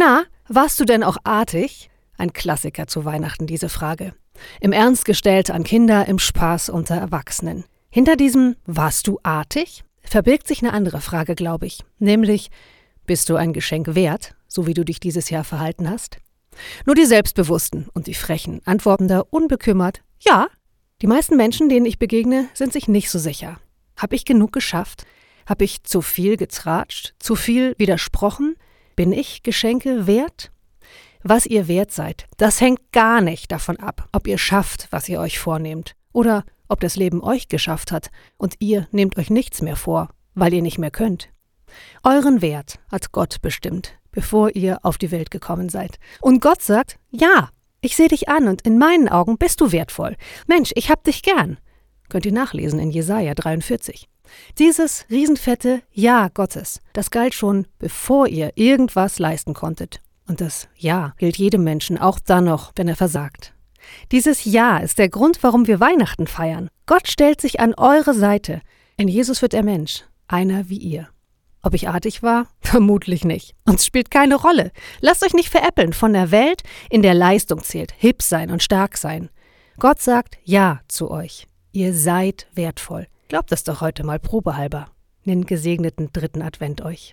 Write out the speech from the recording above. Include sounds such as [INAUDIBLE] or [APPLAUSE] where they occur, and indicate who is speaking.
Speaker 1: Na, warst du denn auch artig? Ein Klassiker zu Weihnachten, diese Frage. Im Ernst gestellt an Kinder, im Spaß unter Erwachsenen. Hinter diesem Warst du artig? verbirgt sich eine andere Frage, glaube ich. Nämlich, bist du ein Geschenk wert, so wie du dich dieses Jahr verhalten hast? Nur die Selbstbewussten und die Frechen antworten da unbekümmert Ja. Die meisten Menschen, denen ich begegne, sind sich nicht so sicher. Hab ich genug geschafft? Hab ich zu viel getratscht? Zu viel widersprochen? Bin ich Geschenke wert? Was ihr wert seid, das hängt gar nicht davon ab, ob ihr schafft, was ihr euch vornehmt, oder ob das Leben euch geschafft hat und ihr nehmt euch nichts mehr vor, weil ihr nicht mehr könnt. Euren Wert hat Gott bestimmt, bevor ihr auf die Welt gekommen seid. Und Gott sagt, ja, ich sehe dich an und in meinen Augen bist du wertvoll. Mensch, ich hab dich gern. Könnt ihr nachlesen in Jesaja 43. Dieses riesenfette Ja Gottes, das galt schon, bevor ihr irgendwas leisten konntet. Und das Ja gilt jedem Menschen, auch dann noch, wenn er versagt. Dieses Ja ist der Grund, warum wir Weihnachten feiern. Gott stellt sich an eure Seite. In Jesus wird er Mensch, einer wie ihr. Ob ich artig war? [LAUGHS] Vermutlich nicht. Und es spielt keine Rolle. Lasst euch nicht veräppeln von der Welt, in der Leistung zählt, hip sein und stark sein. Gott sagt Ja zu euch. Ihr seid wertvoll. Glaubt es doch heute mal probehalber. Den gesegneten dritten Advent euch.